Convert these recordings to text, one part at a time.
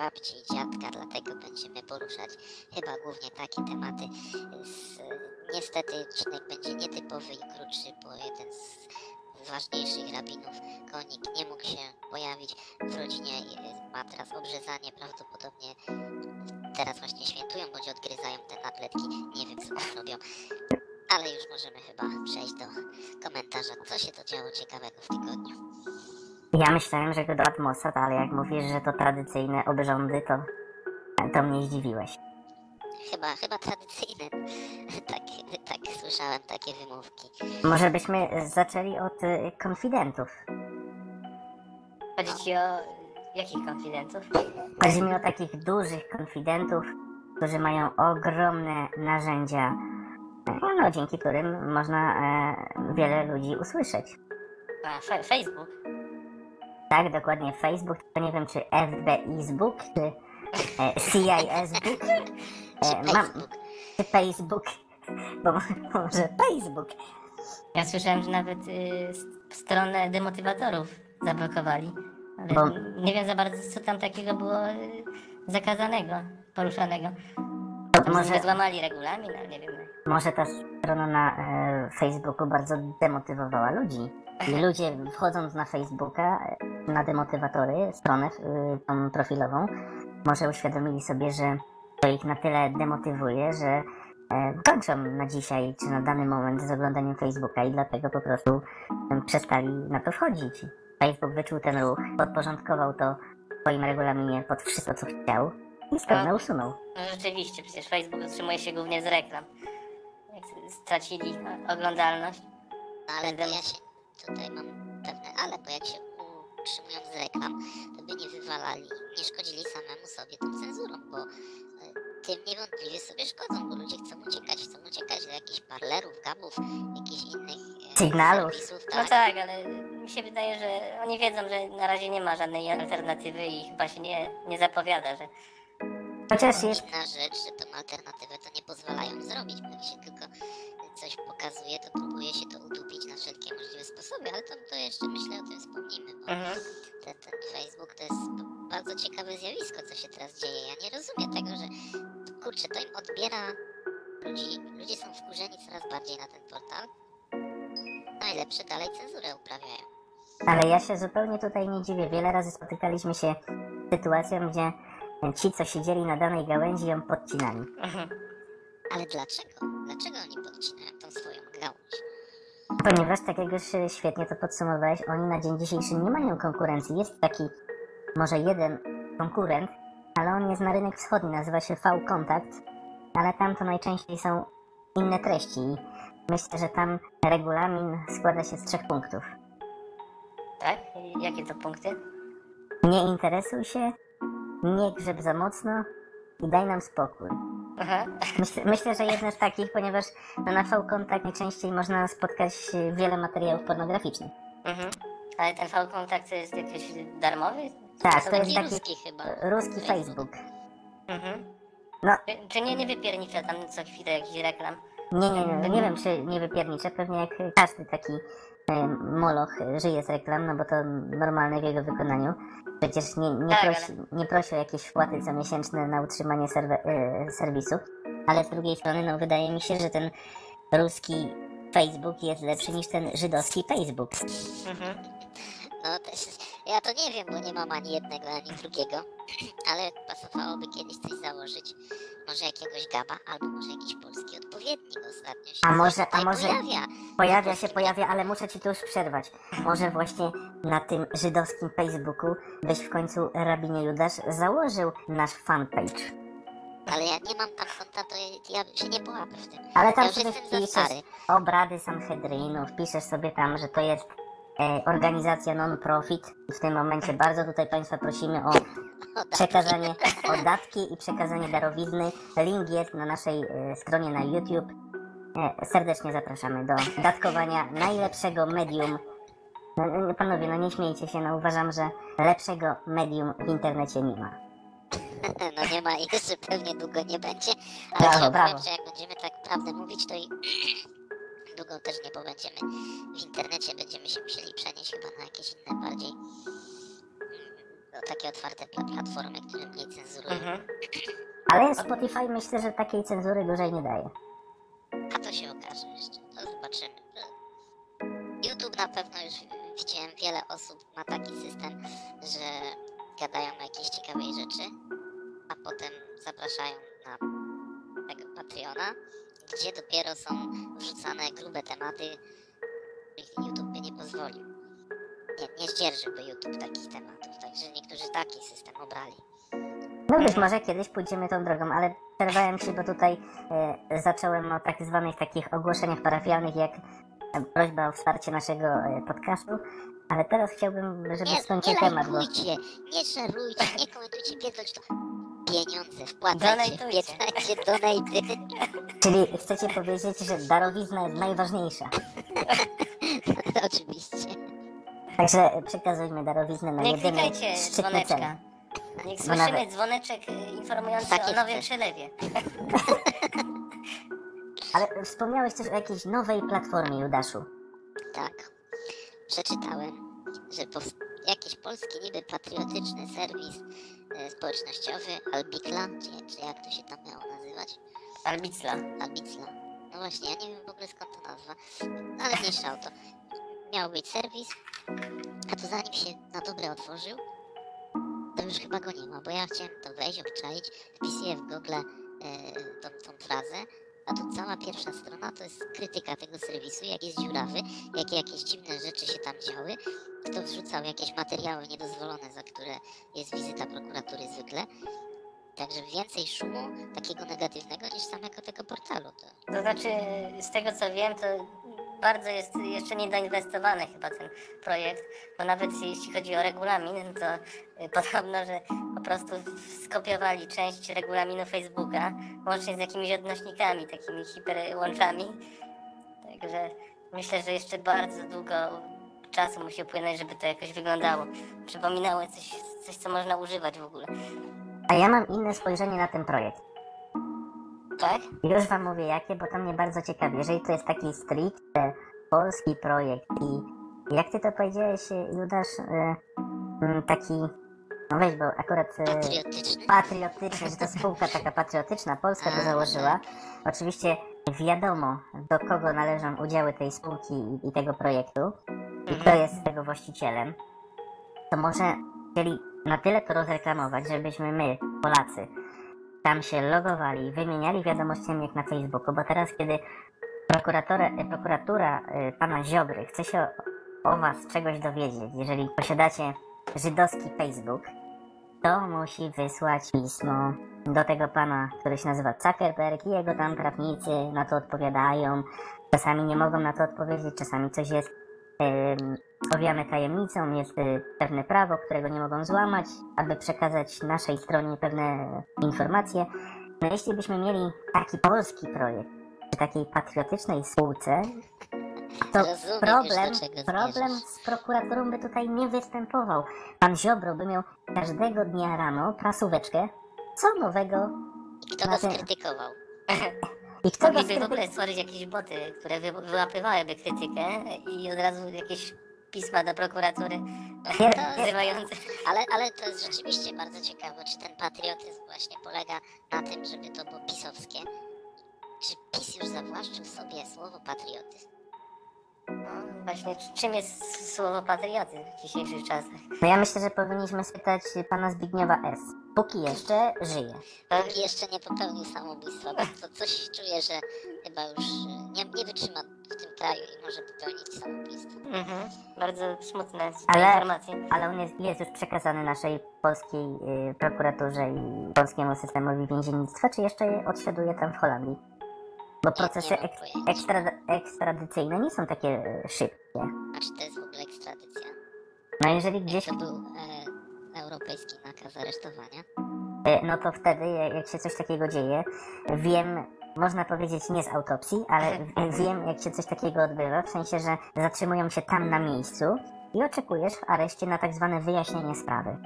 babci i dziadka, dlatego będziemy poruszać chyba głównie takie tematy. Z, niestety odcinek będzie nietypowy i krótszy, bo jeden z ważniejszych rabinów, konik, nie mógł się pojawić w rodzinie. Ma teraz obrzezanie, prawdopodobnie teraz właśnie świętują, bądź odgryzają te tabletki. Nie wiem, co robią. Ale już możemy chyba przejść do komentarza, co się to działo ciekawego w tygodniu. Ja myślałem, że go do Atmosa, ale jak mówisz, że to tradycyjne obrządy, to, to mnie zdziwiłeś. Chyba, chyba tradycyjne. Tak, tak, słyszałem takie wymówki. Może byśmy zaczęli od y, konfidentów. Chodzi ci o jakich konfidentów? Chodzi mi o takich dużych konfidentów, którzy mają ogromne narzędzia, e, no, dzięki którym można e, wiele ludzi usłyszeć. A, fe- Facebook. Tak, dokładnie Facebook, to nie wiem czy FBI'sbook, czy e, Czy e, mam, czy Facebook, bo może Facebook. Ja słyszałem, że nawet y, stronę demotywatorów zablokowali. Ale Bo- nie wiem za bardzo, co tam takiego było y, zakazanego, poruszanego. Może złamali regulamin, ale nie wiem. może ta strona na e, Facebooku bardzo demotywowała ludzi. I ludzie wchodząc na Facebooka, e, na demotywatory, stronę e, tą profilową, może uświadomili sobie, że to ich na tyle demotywuje, że e, kończą na dzisiaj czy na dany moment z oglądaniem Facebooka i dlatego po prostu e, przestali na to wchodzić. Facebook wyczuł ten ruch, podporządkował to w swoim regulaminie pod wszystko, co chciał z pewna usunął. No rzeczywiście, przecież Facebook utrzymuje się głównie z reklam. Jak stracili oglądalność. No ale bo ja się tutaj mam pewne ale, bo jak się utrzymują z reklam, to by nie wywalali, nie szkodzili samemu sobie tą cenzurą, bo e, tym niewątpliwie sobie szkodzą, bo ludzie chcą uciekać, chcą uciekać do jakichś parlerów, gabów, jakichś innych e, Sygnałów. serwisów, No tak. tak, ale mi się wydaje, że oni wiedzą, że na razie nie ma żadnej alternatywy i chyba się nie, nie zapowiada, że Chociaż jest Inna rzecz, że tą alternatywę to nie pozwalają zrobić, bo jak się tylko coś pokazuje, to próbuje się to udupić na wszelkie możliwe sposoby, ale to, to jeszcze myślę o tym wspomnimy, bo mhm. ten, ten Facebook to jest bardzo ciekawe zjawisko, co się teraz dzieje. Ja nie rozumiem tego, że kurczę, to im odbiera ludzi, ludzie są wkurzeni coraz bardziej na ten portal. Najlepsze dalej cenzurę uprawiają. Ale ja się zupełnie tutaj nie dziwię. Wiele razy spotykaliśmy się z sytuacją, gdzie ci, co siedzieli na danej gałęzi, ją podcinali. Mhm. Ale dlaczego? Dlaczego oni podcinają tą swoją gałąź? Ponieważ, tak jak już świetnie to podsumowałeś, oni na dzień dzisiejszy nie mają konkurencji. Jest taki, może jeden konkurent, ale on jest na rynek wschodni, nazywa się V-Contact, ale tam to najczęściej są inne treści. I myślę, że tam regulamin składa się z trzech punktów. Tak? Jakie to punkty? Nie interesuj się, nie grzeb za mocno i daj nam spokój. Aha. Myślę, myślę, że jedne z takich, ponieważ no, na V-Kontakt najczęściej można spotkać wiele materiałów pornograficznych. Mhm. Ale ten V-kontakt to jest jakiś darmowy? Tak, Co to jest Taki ruski chyba. ruski Facebook. Mhm. No. Czy, czy nie, nie wypiernicza tam co chwilę jakichś reklam? Nie, nie, nie, nie wiem czy nie wypierniczę, pewnie jak każdy taki moloch e, żyje z reklam, no bo to normalne w jego wykonaniu. Przecież nie, nie, Tak, prosi, nie prosi o jakieś wpłaty co miesięczne na utrzymanie serwe, e, serwisu, ale z drugiej strony no wydaje mi się, że ten ruski Facebook jest lepszy niż ten żydowski Facebook. Mhm. No też, ja to nie wiem, bo nie mam ani jednego, ani drugiego, ale pasowałoby kiedyś coś założyć. Może jakiegoś gaba, albo może jakiś polski odpowiednik ostatnio się A może- a może- pojawia. Pojawia się, pojawia, ale muszę ci tu już przerwać. Może właśnie na tym żydowskim Facebooku byś w końcu, rabinie Judasz, założył nasz fanpage. Ale ja nie mam tam konta, to ja, się nie połapę w tym. Ale tam ja sobie wpiszesz obrady Sanhedrynu, wpiszesz sobie tam, że to jest organizacja non-profit. W tym momencie bardzo tutaj Państwa prosimy o przekazanie, o datki i przekazanie darowizny. Link jest na naszej e, stronie na YouTube. E, serdecznie zapraszamy do datkowania najlepszego medium. No, no, panowie, no nie śmiejcie się, no uważam, że lepszego medium w internecie nie ma. No nie ma i jeszcze pewnie długo nie będzie. Ale Brawo, brawo. że jak będziemy tak prawdę mówić, to i niedługo też nie pobędziemy w internecie, będziemy się musieli przenieść chyba na jakieś inne bardziej no, takie otwarte pla- platformy, które mniej cenzurują. Mhm. Ale Spotify myślę, że takiej cenzury dużej nie daje. A to się okaże jeszcze, to zobaczymy. YouTube na pewno już widziałem wiele osób ma taki system, że gadają o jakiejś ciekawej rzeczy, a potem zapraszają na tego Patreona, gdzie dopiero są wrzucane grube tematy, których YouTube by nie pozwolił. Nie, nie zdzierżyłby YouTube takich tematów, także niektórzy taki system obrali. No być może kiedyś pójdziemy tą drogą, ale przerwałem ci, bo tutaj e, zacząłem o tak zwanych takich ogłoszeniach parafialnych, jak e, prośba o wsparcie naszego e, podcastu, ale teraz chciałbym, żeby Nie, skończył nie temat, bo lajkujcie, nie szarujcie, nie komentujcie, pierdolcie to. Pieniądze, wpłacajcie, Donajtujcie. wpłacajcie donaty. czyli chcecie powiedzieć, że darowizna jest najważniejsza. Oczywiście. Także przekazujmy darowiznę na Nie jedyny klikajcie szczytny cel. dzwoneczka. Niech słyszymy nawet- dzwoneczek y, informujący Tak o jest. nowym przelewie. Ale wspomniałeś też o jakiejś nowej platformie, Judaszu. Tak. Przeczytałem, że powst- jakiś polski niby patriotyczny serwis e, społecznościowy Albikla, czy, czy jak to się tam miało nazywać? Albicla. Albicla. No właśnie, ja nie wiem w ogóle skąd to nazwa, ale mniejsza o to. Miał być serwis, a to zanim się na dobre otworzył, to już chyba go nie ma, bo ja chciałem to wejść, obczaić, wpisuję w Google e, tą, tą frazę, a tu cała pierwsza strona to jest krytyka tego serwisu, jak jest dziurawy, jakie jakieś dziwne rzeczy się tam działy, kto wrzucał jakieś materiały niedozwolone, za które jest wizyta prokuratury zwykle. Także więcej szumu takiego negatywnego niż samego tego portalu. To To znaczy, z tego co wiem, to bardzo jest jeszcze niedoinwestowany chyba ten projekt, bo nawet jeśli chodzi o regulamin, to y, podobno, że po prostu skopiowali część regulaminu Facebooka, łącznie z jakimiś odnośnikami, takimi hiperłączami. Także myślę, że jeszcze bardzo długo czasu musi upłynąć, żeby to jakoś wyglądało. Przypominało coś, coś co można używać w ogóle. A ja mam inne spojrzenie na ten projekt. Tak? Już wam mówię jakie, bo to mnie bardzo ciekawi. Jeżeli to jest taki stricte polski projekt i jak ty to powiedziałeś, Judasz, e, taki, no weź, bo akurat e, patriotyczny. patriotyczny, że to spółka taka patriotyczna, Polska to założyła. Oczywiście wiadomo, do kogo należą udziały tej spółki i, i tego projektu i kto jest tego właścicielem. To może chcieli na tyle to rozreklamować, żebyśmy my, Polacy, tam się logowali, wymieniali wiadomościami jak na Facebooku, bo teraz kiedy e, prokuratura e, pana Ziobry chce się o, was czegoś dowiedzieć, jeżeli posiadacie żydowski Facebook, to musi wysłać pismo do tego pana, który się nazywa Zuckerberg i jego tam prawnicy na to odpowiadają. Czasami nie mogą na to odpowiedzieć, czasami coś jest owiane tajemnicą, jest y, pewne prawo, którego nie mogą złamać, aby przekazać naszej stronie pewne informacje. No jeśli byśmy mieli taki polski projekt, przy takiej patriotycznej spółce, to Rozumiem problem, problem z prokuraturą by tutaj nie występował. Pan Ziobro by miał każdego dnia rano prasóweczkę, co nowego I kto go tym- skrytykował? i kto go Mogliby w ogóle stworzyć jakieś boty, które wy, wyłapywałyby krytykę i od razu jakieś pisma do prokuratury nie, wzywające. Ale, ale to jest rzeczywiście bardzo ciekawe, czy ten patriotyzm właśnie polega na tym, żeby to było pisowskie. Czy PiS już zawłaszczył sobie słowo patriotyzm? Właśnie, czym jest słowo patriotyzm w dzisiejszych czasach? No ja myślę, że powinniśmy spytać pana Zbigniewa S. Póki jeszcze żyje. Póki jeszcze nie popełnił samobójstwa, bo to coś czuję, że chyba już e, nie, nie wytrzyma w tym kraju i może popełnić samobójstwo. Mhm. Bardzo smutne Ale- informacje. Ale on jest, jest już przekazany naszej polskiej y, prokuraturze i polskiemu systemowi więziennictwa, czy jeszcze je odsiaduje tam w Holandii? Bo procesy ek, ekstra, ekstradycyjne nie są takie szybkie. A czy to jest w ogóle ekstradycja? No jeżeli gdzieś, To był e, europejski nakaz aresztowania. y, no to wtedy jak jak się coś takiego dzieje, wiem, można powiedzieć nie z autopsji, ale wiem jak się coś takiego odbywa, w sensie, że zatrzymują się tam na miejscu i oczekujesz w areszcie na tak zwane wyjaśnienie sprawy.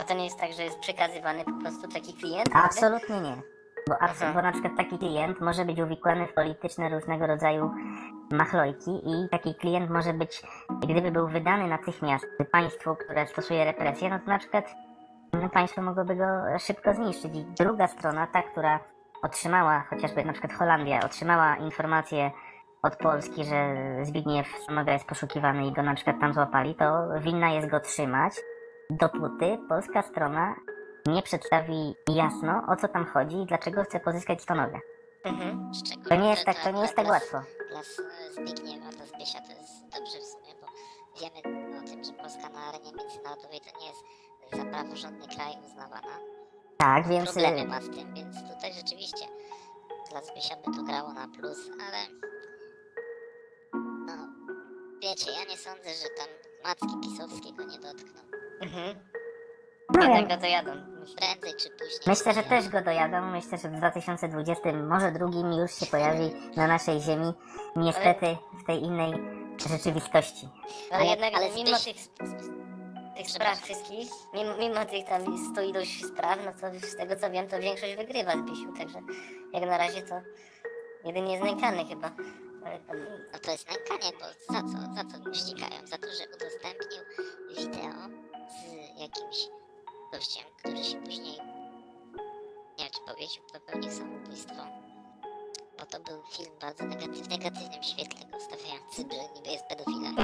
A to nie jest tak, że jest przekazywany po prostu taki klient? Absolutnie nie. Bo, Aha. bo na przykład taki klient może być uwikłany w polityczne różnego rodzaju machlojki i taki klient może być, gdyby był wydany natychmiast państwu, które stosuje represje, no to na przykład no, państwo mogłoby go szybko zniszczyć. I druga strona, ta, która otrzymała, chociażby na przykład Holandia, otrzymała informację od Polski, że Zbigniew Somoga jest poszukiwany i go na przykład tam złapali, to winna jest go trzymać, dopóty polska strona nie przedstawi jasno, o co tam chodzi i dlaczego chce pozyskać Stonogę. Mhm. Szczególnie To nie jest tak, to nie jest tak dla- łatwo. Dla Zbigniewa, dla Zbysia to jest dobrze w sumie, bo wiemy o tym, że Polska na arenie międzynarodowej to nie jest za praworządny kraj uznawana. Tak, więc y, Problemy ma z tym, więc tutaj rzeczywiście dla Zbysia by to grało na plus, ale no wiecie, ja nie sądzę, że tam Macki Pisowskiego nie dotkną. Mhm. Ja- go dojadą. Myślę. Prędzej czy później. myślę, że też go dojadą. Myślę, że w 2020, może drugim już się pojawi na naszej ziemi. Niestety w tej innej rzeczywistości. Ale, Ale- jednak ale mimo tych, tych spraw wszystkich, mimo, mimo tych tam sto ilość spraw, no to z tego co wiem, to większość wygrywa Zbysiu, także jak na razie to jedynie znękany chyba. Ale tam, No to jest nękanie, bo za co? Za co go ścigają? Za to, że udostępnił wideo z jakimś gościem, który się później, nie wiem czy powiedział, popełnił samobójstwo. Bo to był film bardzo negatyw, w negatywnym świetle go stawiający, że niby jest pedofilem.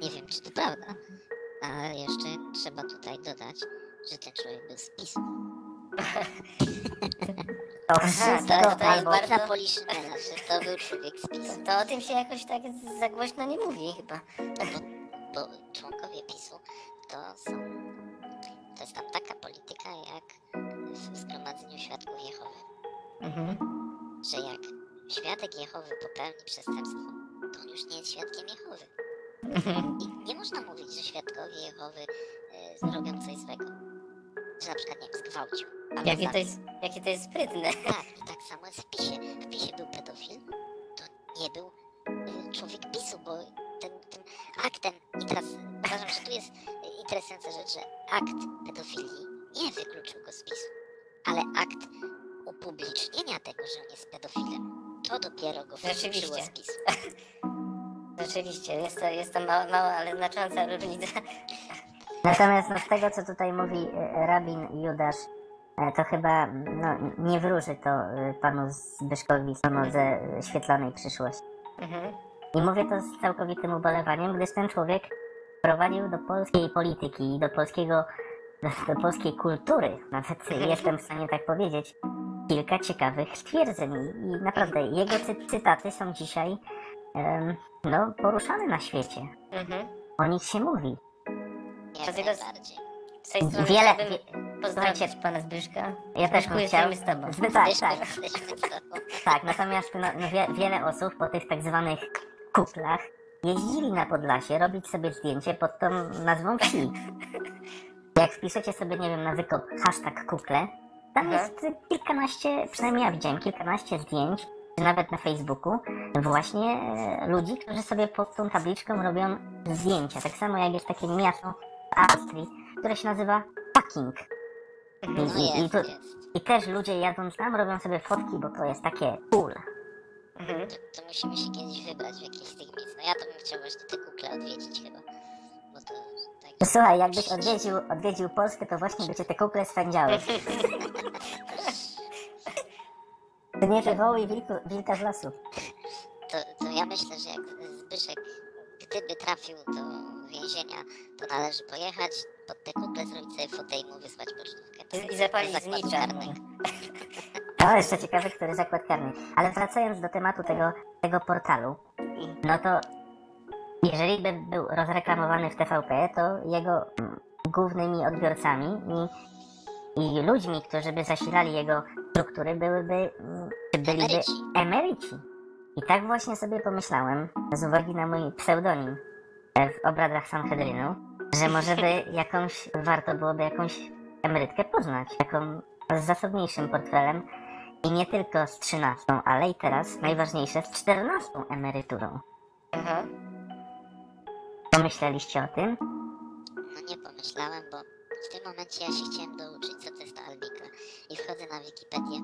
Nie wiem czy to prawda, ale jeszcze trzeba tutaj dodać, że ten człowiek był z PiSu. To to- wszystko to jest bardzo- Dla Poliszynela, że to był człowiek z PiSu. To o tym się jakoś tak za głośno nie mówi chyba. bo członkowie PiSu to są. Polityka jak w Zgromadzeniu Świadków Jehowy, Mhm. że jak świadek Jehowy popełni przestępstwo, to on już nie jest świadkiem Jehowy. Mhm. I nie można mówić, że świadkowie Jehowy e, robią coś złego. Że na przykład, nie wiem, zgwałcił. albo Jakie to zabił. jest, jakie to jest sprytne. Tak, i tak samo jest w PiSie. W PiSie był pedofil, to nie był y, człowiek PiSu, bo ten, ten aktem, i teraz uważam, że tu jest y, interesująca rzecz, że akt pedofilii nie wykluczył go z PiSu, ale akt upublicznienia tego, że on jest pedofilem, to dopiero go wykluczyło Rzeczywiście. z PiSu. Rzeczywiście, jest to, jest to mała, mała, ale znacząca różnica. Natomiast no, z tego, co tutaj mówi e, rabin Judasz, e, to chyba no, nie wróży to e, panu Zbyszkowi Sonodze e, świetlanej przyszłości. Mhm. I mówię to z całkowitym ubolewaniem, gdyż ten człowiek prowadził do polskiej polityki i do polskiego, do, polskiej kultury, nawet jestem w stanie tak powiedzieć, kilka ciekawych stwierdzeń. I, naprawdę jego cy, cytaty są dzisiaj em, no, poruszane na świecie. Mhm. O nich się mówi. Jak Dlatego- najbardziej. Z tej strony Wiele- chciałbym pozdrowić pana Zbyszka. Ja też bym Zbyszku, chciał. jesteśmy z tobą. Zbyt, tak, Zbyszku, tak. jesteśmy z tobą. Tak, natomiast no, no wie, wiele osób po tych tak zwanych kuklach jeździli na Podlasie robić sobie zdjęcie pod tą nazwą wsi. Jak wpiszecie sobie, nie wiem, na wykop hashtag kukle, tam Mhm. jest kilkanaście, przynajmniej ja widziałem kilkanaście zdjęć, czy nawet na Facebooku, właśnie e, ludzi, którzy sobie pod tą tabliczką robią zdjęcia. Tak samo jak jest takie miasto w Austrii, które się nazywa Fucking. I, No i, i, jest, tu. I też ludzie jadąc tam robią sobie fotki, bo to jest takie cool. Mhm. To, to musimy się kiedyś wybrać w jakieś z tych miejsc. No ja to bym chciał właśnie te kukle odwiedzić chyba. To. Słuchaj, jakbyś odwiedził, odwiedził Polskę, to właśnie by cię te kukle swędziały. To nie wywołuj wilku, wilka z lasu. To, to ja myślę, że jak Zbyszek, gdyby trafił do więzienia, to należy pojechać, pod te kukle zrobić sobie fotę i mu wysłać pocztówkę. To I zapalić znicza. karnego. O, jeszcze ciekawy, który zakład karny. Ale wracając do tematu tego, tego portalu, no to jeżeli by był rozreklamowany w TVP, to jego mm, głównymi odbiorcami i, i ludźmi, którzy by zasilali jego struktury, byłyby, mm, byliby Emeryci. emeryci. I tak właśnie sobie pomyślałem, z uwagi na mój pseudonim e, w obradach Sanhedrynu, że może by jakąś, warto byłoby jakąś emerytkę poznać, taką z zasobniejszym portfelem i nie tylko z 13, ale i teraz najważniejsze z 14 emeryturą. Aha. Pomyśleliście o tym? No nie pomyślałem, bo w tym momencie ja się chciałem douczyć, co to jest ta albika. I wchodzę na Wikipedię.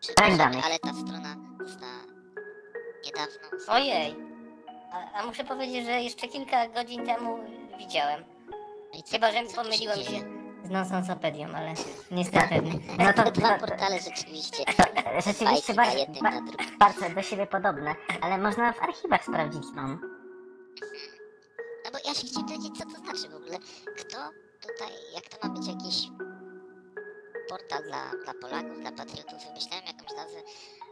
Przepraszam, danych. ale ta strona została niedawno. Ojej. A, a muszę powiedzieć, że jeszcze kilka godzin temu widziałem. I co- Chyba, że co pomyliłem się z nonsensopedią, ale nie jestem pewny. No to, Dwa portale rzeczywiście. rzeczywiście bardzo, na bardzo do siebie podobne, ale można w archiwach sprawdzić stron. No bo ja się chciałem dowiedzieć, co to znaczy w ogóle. Kto tutaj, jak to ma być jakiś portal dla, dla Polaków, dla patriotów, wymyślałem jakąś nazwę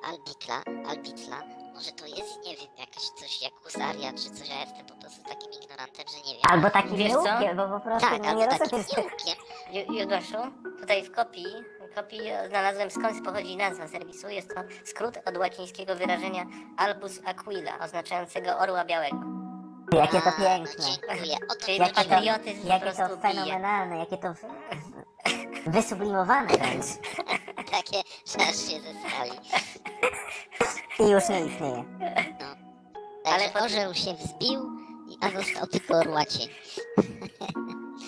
Albitla, Albitla. Może to jest, nie wiem, jakaś coś jak husaria czy coś, ja jestem po prostu takim ignorantem, że nie wiem. Albo takim Wiesz co? bo po prostu tak, nie albo takim. Ju- Judaszu, tutaj w kopii, kopii znalazłem skąd pochodzi nazwa serwisu. Jest to skrót od łacińskiego wyrażenia albus aquila, oznaczającego orła białego. Jakie to A, no piękne. dziękuję. O to. Jakie to, patriotyzm po jakie to fenomenalne, jakie to w- wysublimowane wręcz. Takie, że aż się zesrali. I już nie istnieje. Ale Ale orzeł się wzbił, i- a został tylko orła cień.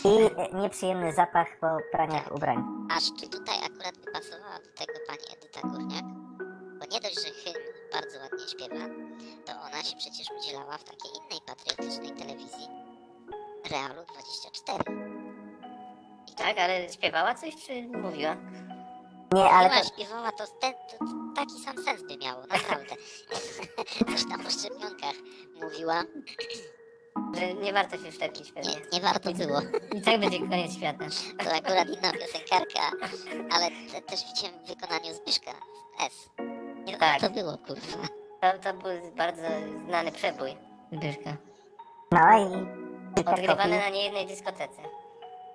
I nieprzyjemny zapach po praniach ubrań. Aż czy tutaj akurat by pasowała do tego pani Edyta Górniak? Bo nie dość, że hymn bardzo ładnie śpiewa, to ona się przecież udzielała w takiej innej patriotycznej telewizji Realu 24. Tak, ale śpiewała coś, czy mówiła? Nie, ale Ona to, śpiewała, to, ten, to taki sam sens by miało, naprawdę. Coś tam o szczepionkach mówiła. Że nie warto się szczepić pewnie. Nie, nie warto było. I tak będzie koniec świata. To akurat inna piosenkarka, ale te, też widziałem w wykonaniu Zbyszka S. Nie Tak. tak. to było, kurwa. To, to był bardzo znany przebój Zbyszka. no i Odgrywany na niejednej dyskotece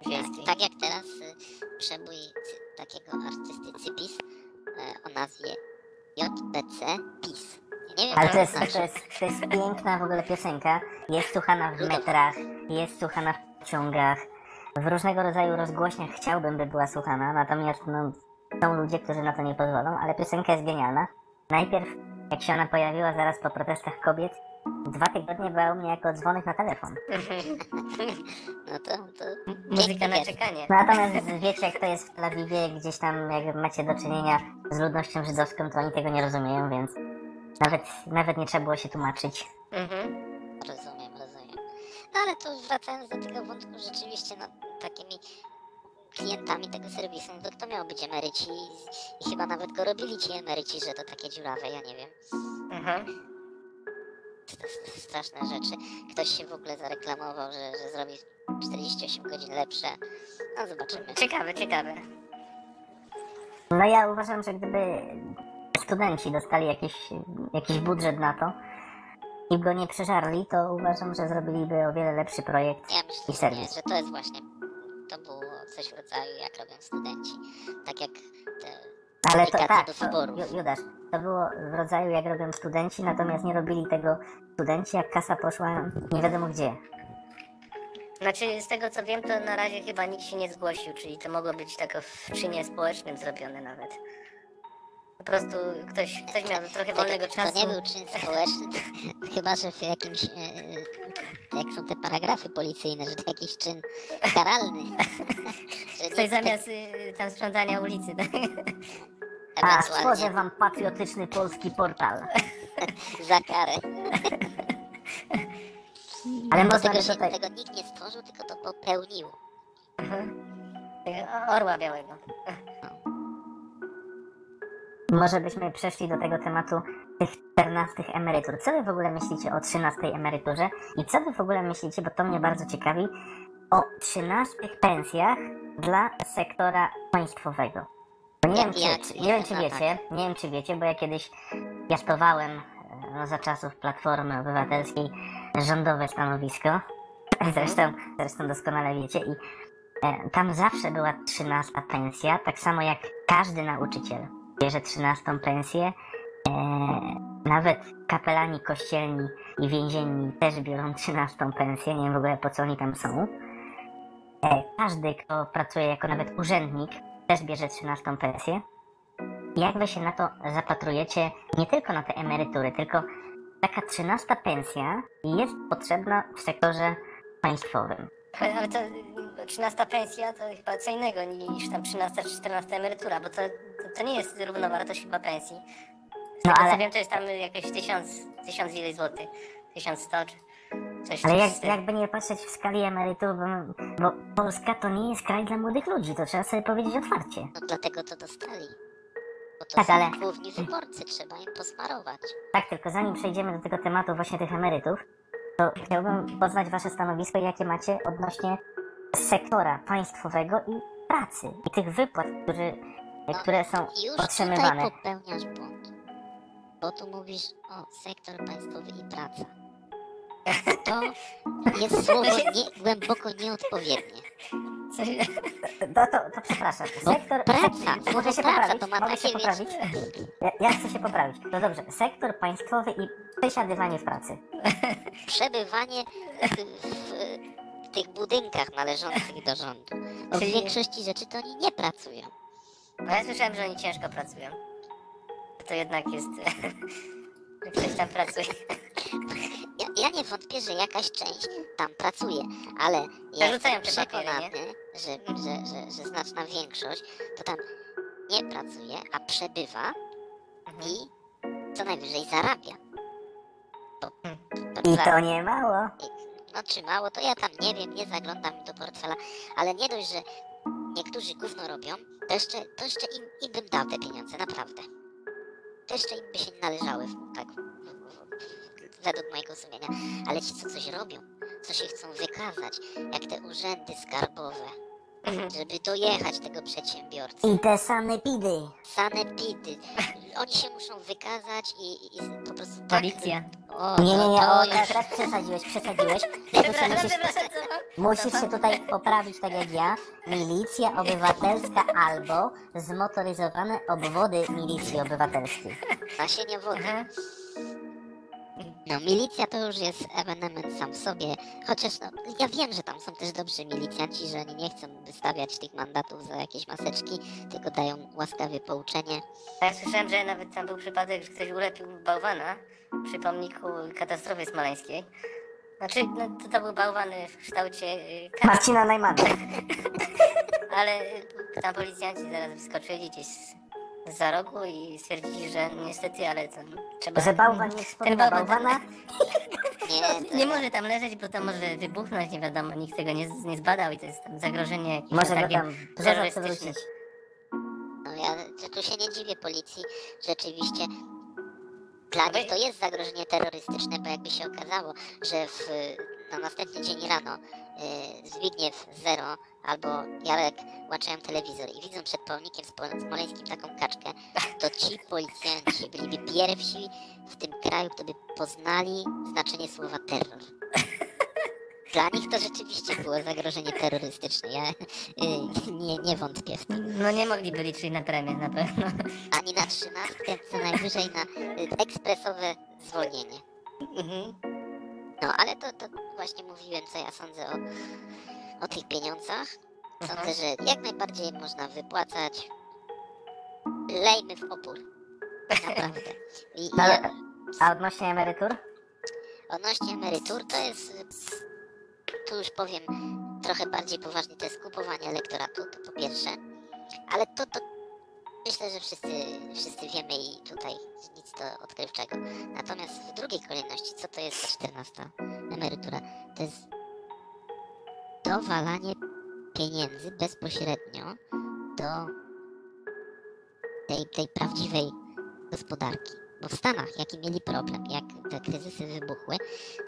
wiejskiej. Tak jak teraz y, przebój takiego artysty Cypis y, o nazwie JBC PiS. Nie wiem, Ale to jest, znaczy. to, jest, to jest piękna w ogóle piosenka. Jest słuchana w metrach, jest słuchana w pociągach, w różnego rodzaju rozgłośniach chciałbym, by była słuchana, natomiast no, są ludzie, którzy na to nie pozwolą, ale piosenka jest genialna. Najpierw, jak się ona pojawiła zaraz po protestach kobiet, dwa tygodnie była u mnie jako dzwonek na telefon. No to, to Muzyka na czekanie. Natomiast wiecie, jak to jest w Tel Awiwie, gdzieś tam jak macie do czynienia z ludnością żydowską, to oni tego nie rozumieją, więc nawet, nawet nie trzeba było się tłumaczyć. Mhm. Rozumiem, rozumiem. No ale to wracając do tego wątku, rzeczywiście no, takimi klientami tego serwisu, no to kto miał być emeryci i, i chyba nawet go robili ci emeryci, że to takie dziurawe, ja nie wiem. Mhm. To straszne rzeczy. Ktoś się w ogóle zareklamował, że, że zrobi 48 godzin lepsze. No zobaczymy. Ciekawe, ciekawe. No ja uważam, że gdyby studenci dostali jakiś, jakiś budżet na to i go nie przeżarli, to uważam, że zrobiliby o wiele lepszy projekt. Ja I myślę, że, serwis. nie, że to jest właśnie, to było coś w rodzaju jak robią studenci. Tak jak te Ale to tak, do to, wyborów. Ju- Judasz, to było w rodzaju jak robią studenci, natomiast nie robili tego studenci, jak kasa poszła nie wiadomo gdzie. Znaczy, z tego co wiem, to na razie chyba nikt się nie zgłosił, czyli to mogło być tak w czynie społecznym zrobione nawet. Po prostu ktoś, ktoś miał trochę wolnego to, czasu. to nie był czyn społeczny, chyba że w jakimś, e, jak są te paragrafy policyjne, że to jakiś czyn karalny. nikt zamiast y, tam sprzątania ulicy, tak? A, ewentualnie stworzę wam patriotyczny polski portal. za karę. Ale można tego, by tutaj... tego nikt nie stworzył, tylko to popełnił. Tego Orła białego. Może byśmy przeszli do tego tematu tych 14 emerytur. Co wy w ogóle myślicie o 13 emeryturze? I co wy w ogóle myślicie, bo to mnie bardzo ciekawi, o 13 pensjach dla sektora państwowego? Bo nie, wiem, czy, nie wiem, czy wiecie, nie wiem, czy wiecie, bo ja kiedyś piastowałem no, za czasów Platformy Obywatelskiej rządowe stanowisko. Zresztą, zresztą doskonale wiecie. I e, tam zawsze była 13 pensja, tak samo jak każdy nauczyciel bierze 13 pensję. E, nawet kapelani kościelni i więzienni też biorą 13 pensję. Nie wiem w ogóle po co oni tam są. E, każdy, kto pracuje jako nawet urzędnik, też bierze 13 pensję. Jak wy się na to zapatrujecie, nie tylko na te emerytury, tylko taka 13 pensja jest potrzebna w sektorze państwowym. Ale to 13 pensja to chyba co innego niż tam 13 czy 14 emerytura, bo to, to nie jest równowartość chyba pensji. No ale- wiem, to jest tam jakieś tysiąc, tysiąc ileś złotych. Tysiąc sto czy coś Ale jak, jakby nie patrzeć w skali emerytów, bo, bo Polska to nie jest kraj dla młodych ludzi, to trzeba sobie powiedzieć otwarcie. No dlatego to dostali. Bo to Tak, są ale- główni wyborcy, trzeba im posmarować. Tak, tylko zanim przejdziemy do tego tematu właśnie tych emerytów, to chciałbym poznać wasze stanowisko, jakie macie odnośnie sektora państwowego i pracy i tych wypłat, którzy, które są Już otrzymywane. tutaj popełniasz błąd. Bo tu mówisz o sektor państwowy i praca. To jest słowo nie, głęboko nieodpowiednie. Coś, No to, to przepraszam. Bo Sektor, praca, sek- słowo mogę się praca poprawić? to ma Mogę się takie, wiesz- poprawić? Ja, ja chcę się poprawić. No dobrze, sektor państwowy i przesiadywanie w pracy. Przebywanie w, w, tych budynkach należących do rządu. Bo w Czyli- większości rzeczy to oni nie pracują. Ja słyszałem, że oni ciężko pracują. To jednak jest... ktoś tam pracuje. Ja, ja nie wątpię, że jakaś część tam pracuje, ale ja jestem te papiery, przekonany, że, że, że, że znaczna większość to tam nie pracuje, a przebywa Mhm. i co najwyżej zarabia. Bo, I prawda, to nie mało. no czy mało, to ja tam nie wiem, nie zaglądam do portfela, ale nie dość, że niektórzy gówno robią, to jeszcze, to jeszcze im, im bym dał te pieniądze, naprawdę. To jeszcze im by się nie należały, tak, według mojego sumienia. Ale ci, co coś robią, co się chcą wykazać, jak te urzędy skarbowe, żeby dojechać tego przedsiębiorcy. I te sanepidy. Sanepidy. Oni się muszą wykazać i, i po prostu tak... Policja. O, Nie, nie, nie, to, o, już... teraz przesadziłeś, przesadziłeś. Się Przepraszam, musisz, przepraszam, co? musisz się tutaj poprawić tak jak ja. Milicja obywatelska albo zmotoryzowane obwody milicji obywatelskiej. Nasieniowody. Aha. No, milicja to już jest ewenement sam w sobie. Chociaż no, ja wiem, że tam są też dobrzy milicjanci, że oni nie chcą wystawiać tych mandatów za jakieś maseczki, tylko dają łaskawie pouczenie. A Ja słyszałem, że nawet tam był przypadek, że ktoś ulepił bałwana przy pomniku katastrofy smoleńskiej. Znaczy, no, to, to był bałwan w kształcie y, kaczki, Marcina Najmana. ale tam policjanci zaraz wyskoczyli gdzieś z- za rogu i stwierdzili, że niestety, ale to trzeba... Że bałwan nie wspomina tam- bałwana. Nie, to, Nie może tam leżeć, bo to może wybuchnąć, nie wiadomo, nikt tego nie, nie zbadał i to jest tam zagrożenie jakieś Może go atakiem tam przewrócić. no ja tu się nie dziwię policji. Rzeczywiście dla nich to jest zagrożenie terrorystyczne, bo jakby się okazało, że w, na następny dzień rano y, Zbigniew Zero albo Jarek włączają telewizor i widzą przed pomnikiem smoleńskim taką kaczkę, to ci policjanci byliby pierwsi w tym kraju, kto by poznali znaczenie słowa terror. Dla nich to rzeczywiście było zagrożenie terrorystyczne. Ja y, nie, nie wątpię w to. No nie mogliby liczyć na premię na pewno. Ani na trzynastkę, co najwyżej na y, ekspresowe zwolnienie. Mhm. No, ale to, to właśnie mówiłem, co ja sądzę o, o tych pieniądzach. Sądzę, że jak najbardziej można wypłacać. Lejmy w opór. Naprawdę. I, ja, A odnośnie emerytur? odnośnie emerytur, to jest, tu już powiem trochę bardziej poważnie, to jest kupowanie elektoratu, to po pierwsze. Ale to, to myślę, że wszyscy, wszyscy wiemy i tutaj nic to odkrywczego. Natomiast w drugiej kolejności, co to jest ta 14 emerytura? To jest dowalanie pieniędzy bezpośrednio do tej, tej prawdziwej gospodarki. Bo w Stanach, jaki mieli problem, jak te kryzysy wybuchły,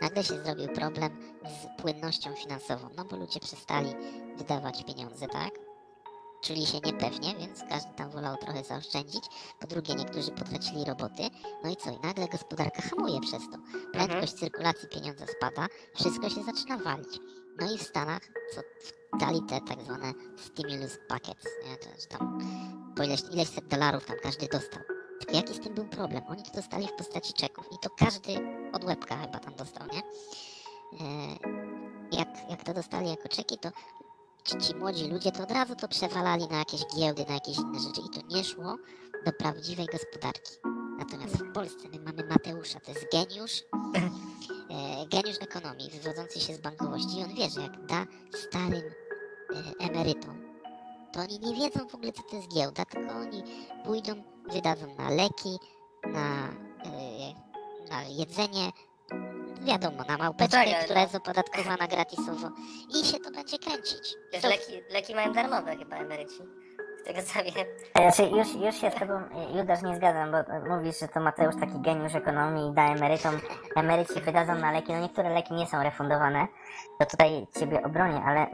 nagle się zrobił problem z płynnością finansową, no bo ludzie przestali wydawać pieniądze, tak? Czuli się niepewnie, więc każdy tam wolał trochę zaoszczędzić. Po drugie, niektórzy potracili roboty. No i co? I nagle gospodarka hamuje przez to. Prędkość cyrkulacji pieniądza spada, wszystko się zaczyna walić. No i w Stanach co dali te tak zwane stimulus packets, nie? Że tam po ileś, ileś set dolarów tam każdy dostał. Tylko jaki z tym był problem? Oni to dostali w postaci czeków i to każdy od łebka chyba tam dostał, nie? E, jak, jak to dostali jako czeki, to ci, ci młodzi ludzie to od razu to przewalali na jakieś giełdy, na jakieś inne rzeczy i to nie szło do prawdziwej gospodarki. Natomiast w Polsce my mamy Mateusza, to jest geniusz, geniusz ekonomii, wywodzący się z bankowości on wie, że jak da starym e, emerytom to oni nie wiedzą w ogóle, co to jest giełda, tylko oni pójdą, wydadzą na leki, na, y, na jedzenie, wiadomo, na małpeczkę, tak, ale która no. jest opodatkowana gratisowo i się to będzie kręcić. Wiesz, To- leki, leki mają darmowe chyba emeryci. Tego co wiem. Znaczy, już, już się z tobą, Judasz, nie zgadzam, bo mówisz, że to Mateusz taki geniusz ekonomii i da emerytom, emeryci wydadzą na leki, no niektóre leki nie są refundowane, to tutaj ciebie obronię, ale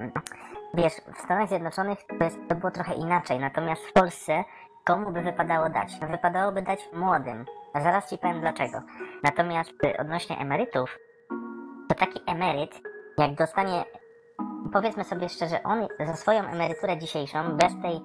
wiesz, w Stanach Zjednoczonych to, jest, to było trochę inaczej, natomiast w Polsce komu by wypadało dać? Wypadałoby dać młodym, a zaraz ci powiem dlaczego. Natomiast y, odnośnie emerytów, to taki emeryt, jak dostanie, powiedzmy sobie szczerze, on za swoją emeryturę dzisiejszą, bez tej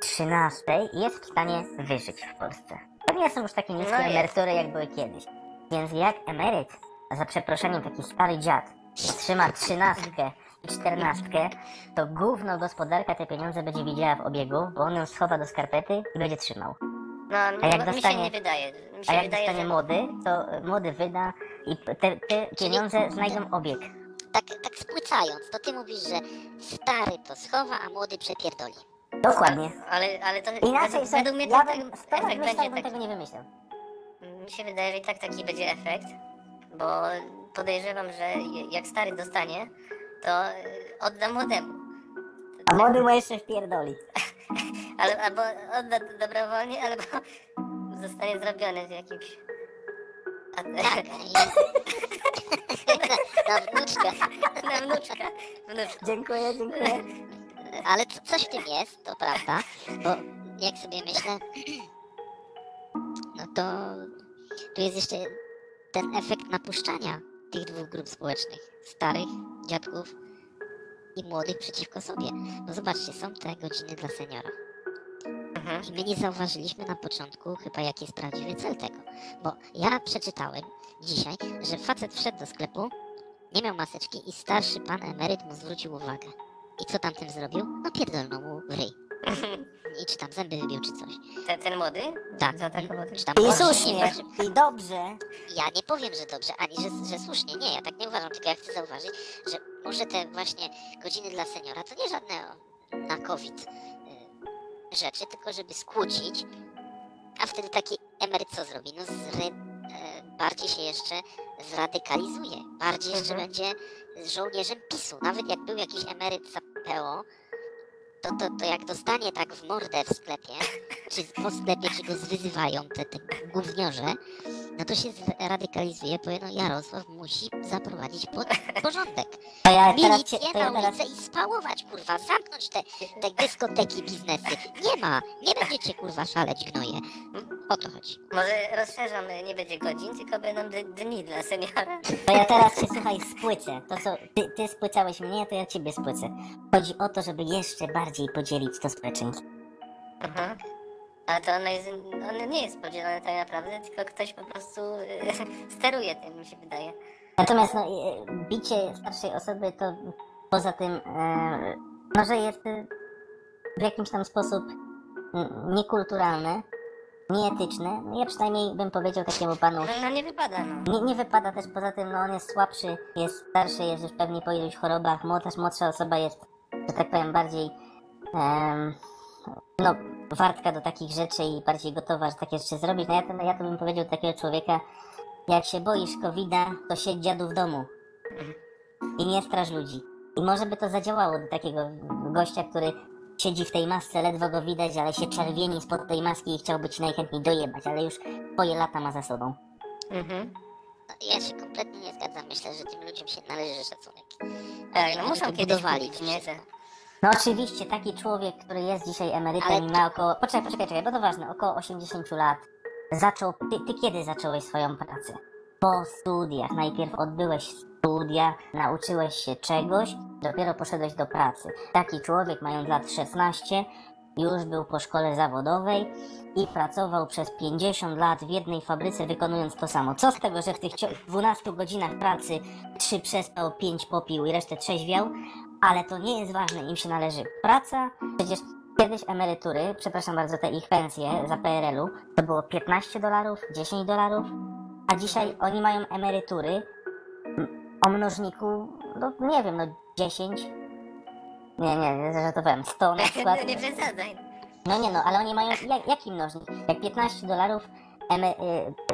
trzynastej jest w stanie wyżyć w Polsce. To nie są już takie niskie No emerytury, jak były kiedyś. Więc jak emeryt, za przeproszeniem taki stary dziad, trzyma trzynastkę i czternastkę, to gówno gospodarka te pieniądze będzie widziała w obiegu, bo on ją schowa do skarpety i będzie trzymał. No, A jak mi się dostanie- nie wydaje. Się A jak wydaje, dostanie że... młody, to młody wyda i te, te pieniądze znajdą obieg. Tak, tak spłycając, to ty mówisz, że stary to schowa, a młody przepierdoli. Dokładnie. Ale, ale to Inaczej według, według mnie ja to, bym tak, 100 lat efekt myślał, będzie bym taki. tego nie wymyślał. Mi się wydaje, że i tak taki będzie efekt, bo podejrzewam, że jak stary dostanie, to y, odda młodemu. A młody mu jeszcze wpierdoli. Ale, albo odda dobrowolnie, albo zostanie zrobiony w jakimś... A, Tak. na, wnuczkę. na wnuczka. Wnuczka. Dziękuję, dziękuję. Ale co- coś w tym jest, to prawda, bo jak sobie myślę, no to tu jest jeszcze ten efekt napuszczania tych dwóch grup społecznych, starych dziadków i młodych przeciwko sobie. No zobaczcie, są te godziny dla seniora. Mhm. I my nie zauważyliśmy na początku chyba jaki jest prawdziwy cel tego. Bo ja przeczytałem dzisiaj, że facet wszedł do sklepu, nie miał maseczki i starszy pan emeryt mu zwrócił uwagę. I co tamtym zrobił? No pierdolnął mu w ryj. I czy tam zęby wybił, czy coś. Ten, ten młody? Tak. Zaatakował Czy tam I on- słusznie, nie, znaczy, i dobrze. ja nie powiem, że dobrze, ani że, że słusznie. Nie, ja tak nie uważam, tylko ja chcę zauważyć, że może te właśnie godziny dla seniora to nie żadne na COVID y, rzeczy, tylko żeby skłócić, a wtedy taki emeryt co zrobi? No zry, y, bardziej się jeszcze zradykalizuje, bardziej jeszcze Mhm. będzie żołnierzem PiSu. Nawet jak był jakiś emeryt za PO, to, to, to jak dostanie tak w mordę w sklepie, czy po sklepie, czy go zwyzywają te, te gówniorze, no to się zradykalizuje, powie, no Jarosław musi zaprowadzić pod porządek. To ja Milicję cię, to na ja teraz ulicę i spałować, kurwa, zamknąć te, te dyskoteki, biznesy. Nie ma, nie będziecie, kurwa, szaleć gnoje. O to chodzi. Może rozszerzam, nie będzie godzin, tylko będą dni dla seniora. To ja teraz cię słuchaj spłycę. To co ty, ty spłycałeś mnie, to ja ciebie spłycę. Chodzi o to, żeby jeszcze bardziej podzielić to społeczeństwo. Mhm. Ale to ono, jest, ono nie jest podzielone tak naprawdę, tylko ktoś po prostu y, steruje tym, mi się wydaje. Natomiast no, e, bicie starszej osoby to poza tym e, może jest e, w jakimś tam sposób mm, niekulturalne, nieetyczne. No ja przynajmniej bym powiedział takiemu panu, No, no nie wypada, no. Nie, nie wypada też poza tym, no on jest słabszy, jest starszy, jest już pewnie po iluś chorobach, młodsza, młodsza osoba jest, że tak powiem, bardziej no, wartka do takich rzeczy i bardziej gotowa, że takie rzeczy zrobić. No ja to, ja to bym powiedział takiego człowieka, jak się boisz COVID-a, to siedź dziadu w domu i nie straż ludzi. I może by to zadziałało do takiego gościa, który siedzi w tej masce, ledwo go widać, ale się czerwieni spod tej maski i chciałby ci najchętniej dojebać, ale już swoje lata ma za sobą. Mhm. No, ja się kompletnie nie zgadzam. Myślę, że tym ludziom się należy szacunek. Tak, no muszą kiedyś budowali nie? No oczywiście, taki człowiek, który jest dzisiaj emerytem i ma około... Poczekaj, poczekaj, czekaj, bo to ważne, około 80 lat. Zaczął... Ty, ty kiedy zacząłeś swoją pracę? Po studiach. Najpierw odbyłeś studia, nauczyłeś się czegoś, dopiero poszedłeś do pracy. Taki człowiek, mając lat 16, już był po szkole zawodowej i pracował przez 50 lat w jednej fabryce, wykonując to samo. Co z tego, że w tych cio- 12 godzinach pracy 3 przespał, 5 popił i resztę trzeźwiał, ale to nie jest ważne, im się należy praca. Przecież kiedyś emerytury, przepraszam bardzo, te ich pensje za PRL-u, to było 15 dolarów, 10 dolarów, a dzisiaj oni mają emerytury o mnożniku, no nie wiem, no 10, Nie, nie, żartowałem. 100 na przykład. No nie przesadzaj. No nie no, ale oni mają jak, jaki mnożnik? Jak 15 dolarów emy,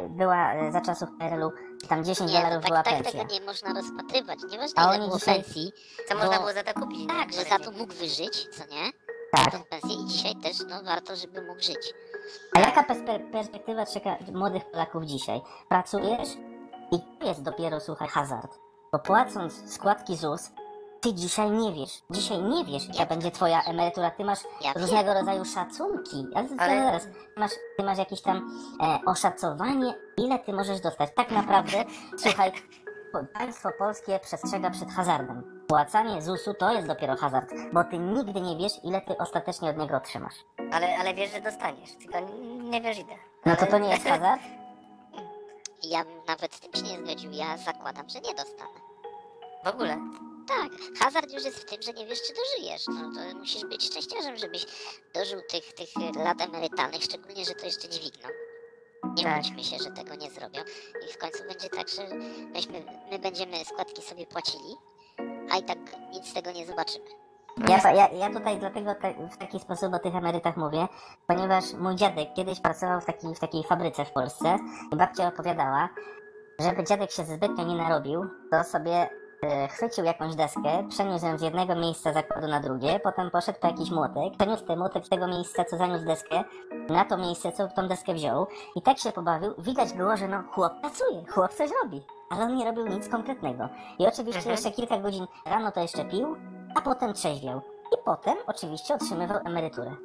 y, była y, za czasów PRL-u, tam 10 Nie, dolarów tak, była tak pensja. tego nie można rozpatrywać. Nieważne A ile oni było dzisiaj- pensji. Co Bo- można było za to kupić? Tak, że za to mógł wyżyć, co nie? Tak. Tą pensję i dzisiaj też no, warto, żeby mógł żyć. A jaka perspe- perspektywa czeka młodych Polaków dzisiaj? Pracujesz i to jest dopiero, słuchaj, hazard. Bo płacąc składki ZUS, ty dzisiaj nie wiesz, dzisiaj nie wiesz, jaka Ja- będzie twoja emerytura. Ty masz Ja wiem. różnego rodzaju szacunki. Ale, ale... Ale- zaraz, ty masz, ty masz jakieś tam e, oszacowanie, ile ty możesz dostać. Tak naprawdę, słuchaj, po- państwo polskie przestrzega przed hazardem. Płacanie ZUS-u to jest dopiero hazard, bo ty nigdy nie wiesz, ile ty ostatecznie od niego otrzymasz. Ale, ale wiesz, że dostaniesz, tylko nie wiesz ile. No to to nie jest hazard? Ja bym nawet z tym się nie zgodził. Ja zakładam, że nie dostanę. W ogóle. Tak, hazard już jest w tym, że nie wiesz, czy dożyjesz. No to musisz być szczęściarzem, żebyś dożył tych, tych lat emerytalnych, szczególnie, że to jeszcze dźwigną. Nie Tak. się, że tego nie zrobią. I w końcu będzie tak, że myśmy, my będziemy składki sobie płacili, a i tak nic z tego nie zobaczymy. Ja, ja, ja tutaj dlatego te, w taki sposób o tych emerytach mówię, ponieważ mój dziadek kiedyś pracował w, taki, w takiej fabryce w Polsce i babcia opowiadała, żeby dziadek się zbytnio nie narobił, to sobie chwycił jakąś deskę, przeniósł ją z jednego miejsca zakładu na drugie, potem poszedł po jakiś młotek, przeniósł ten młotek z tego miejsca, co zaniósł deskę, na to miejsce, co tą deskę wziął i tak się pobawił. Widać było, że no chłop pracuje, chłop coś robi, ale on nie robił nic konkretnego. I oczywiście Mhm. jeszcze kilka godzin rano to jeszcze pił, a potem trzeźwiał. I potem oczywiście otrzymywał emeryturę.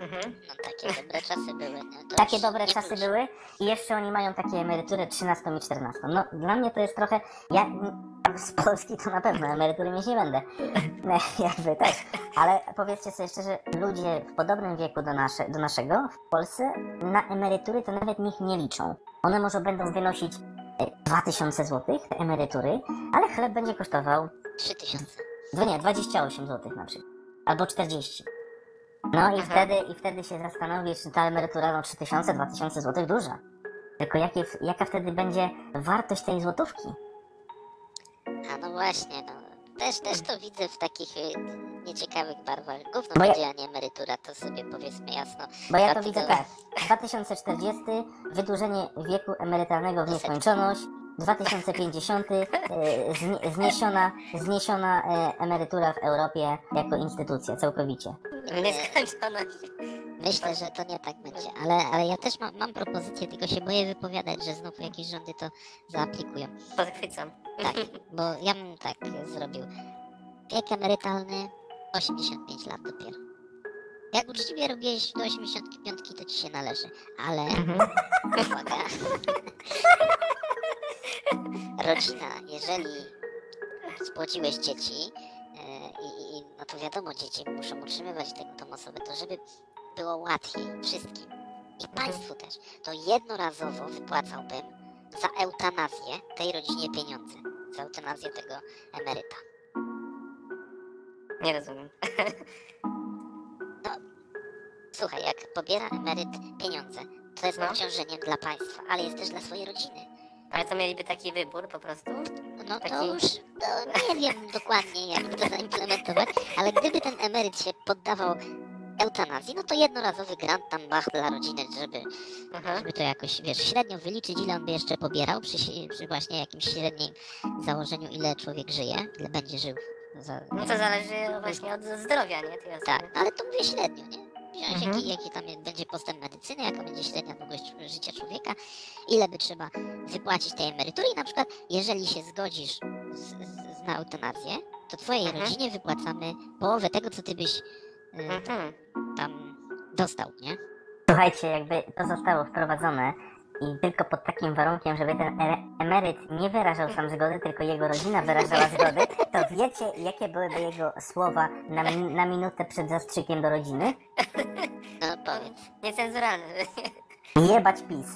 Mhm. No takie dobre czasy były. No, to Takie dobre czasy były i jeszcze oni mają takie emerytury 13 i 14. No dla mnie to jest trochę. Ja z Polski to na pewno emerytury mieć nie będę. No, jakby też. Ale powiedzcie sobie szczerze, ludzie w podobnym wieku do, nasze, do naszego w Polsce na emerytury to nawet niech nie liczą. One może będą wynosić e, 2000 zł, te emerytury, ale chleb będzie kosztował Trzy tysiące. no nie, 28 zł na przykład. Albo 40. No i wtedy, i wtedy się zastanowisz, czy ta emerytura no 3000, 2000 zł duża. Tylko jakie, jaka wtedy będzie wartość tej złotówki? A no właśnie, no. Też, też to widzę w takich y, nieciekawych barwach. Gówno Bo ja- będzie, a nie emerytura, to sobie powiedzmy jasno. Bo ja to widzę tak. 2040 wydłużenie wieku emerytalnego w nieskończoność. 2050 e, zni- zniesiona, zniesiona e, emerytura w Europie jako instytucja całkowicie. Nieskończoność. Myślę, że to nie tak będzie, ale, ale ja też mam, mam propozycję, tylko się boję wypowiadać, że znowu jakieś rządy to zaaplikują. Podchwycam. Tak, bo ja bym tak zrobił. Wiek emerytalny 85 lat dopiero. Jak uczciwie robiłeś do 85, to ci się należy, ale uwaga. Rodzina, jeżeli spłodziłeś dzieci e, i, i no to wiadomo, dzieci muszą utrzymywać tą osobę, to żeby było łatwiej wszystkim i państwu też, to jednorazowo wypłacałbym za eutanazję tej rodzinie pieniądze. Za eutanazję tego emeryta. Nie rozumiem. Słuchaj, jak pobiera emeryt pieniądze, to jest No. obciążeniem dla państwa, ale jest też dla swojej rodziny. Ale to mieliby taki wybór po prostu? No to Taki- już no, nie wiem dokładnie, jak to zaimplementować, ale gdyby ten emeryt się poddawał eutanazji, no to jednorazowy grant tam bach dla rodziny, żeby, Mhm. żeby to jakoś, wiesz, średnio wyliczyć, ile on by jeszcze pobierał przy, przy właśnie jakimś średnim założeniu, ile człowiek żyje, ile będzie żył. Za, No to zależy właśnie od zdrowia, nie? Tej. Tak, ale to mówię średnio, nie? Wziąć Mhm. jaki, jaki tam będzie postęp medycyny, jaka będzie średnia długość życia człowieka, ile by trzeba wypłacić tej emerytury i na przykład, jeżeli się zgodzisz z, z, na eutanazję, to twojej Mhm. rodzinie wypłacamy połowę tego, co ty byś y, Mhm. tam dostał, nie? Słuchajcie, jakby to zostało wprowadzone i tylko pod takim warunkiem, żeby ten emeryt nie wyrażał sam zgody, tylko jego rodzina wyrażała zgody, to wiecie, jakie byłyby jego słowa na, mi- na minutę przed zastrzykiem do rodziny? No powiedz. Niecenzuralny. Jebać PiS.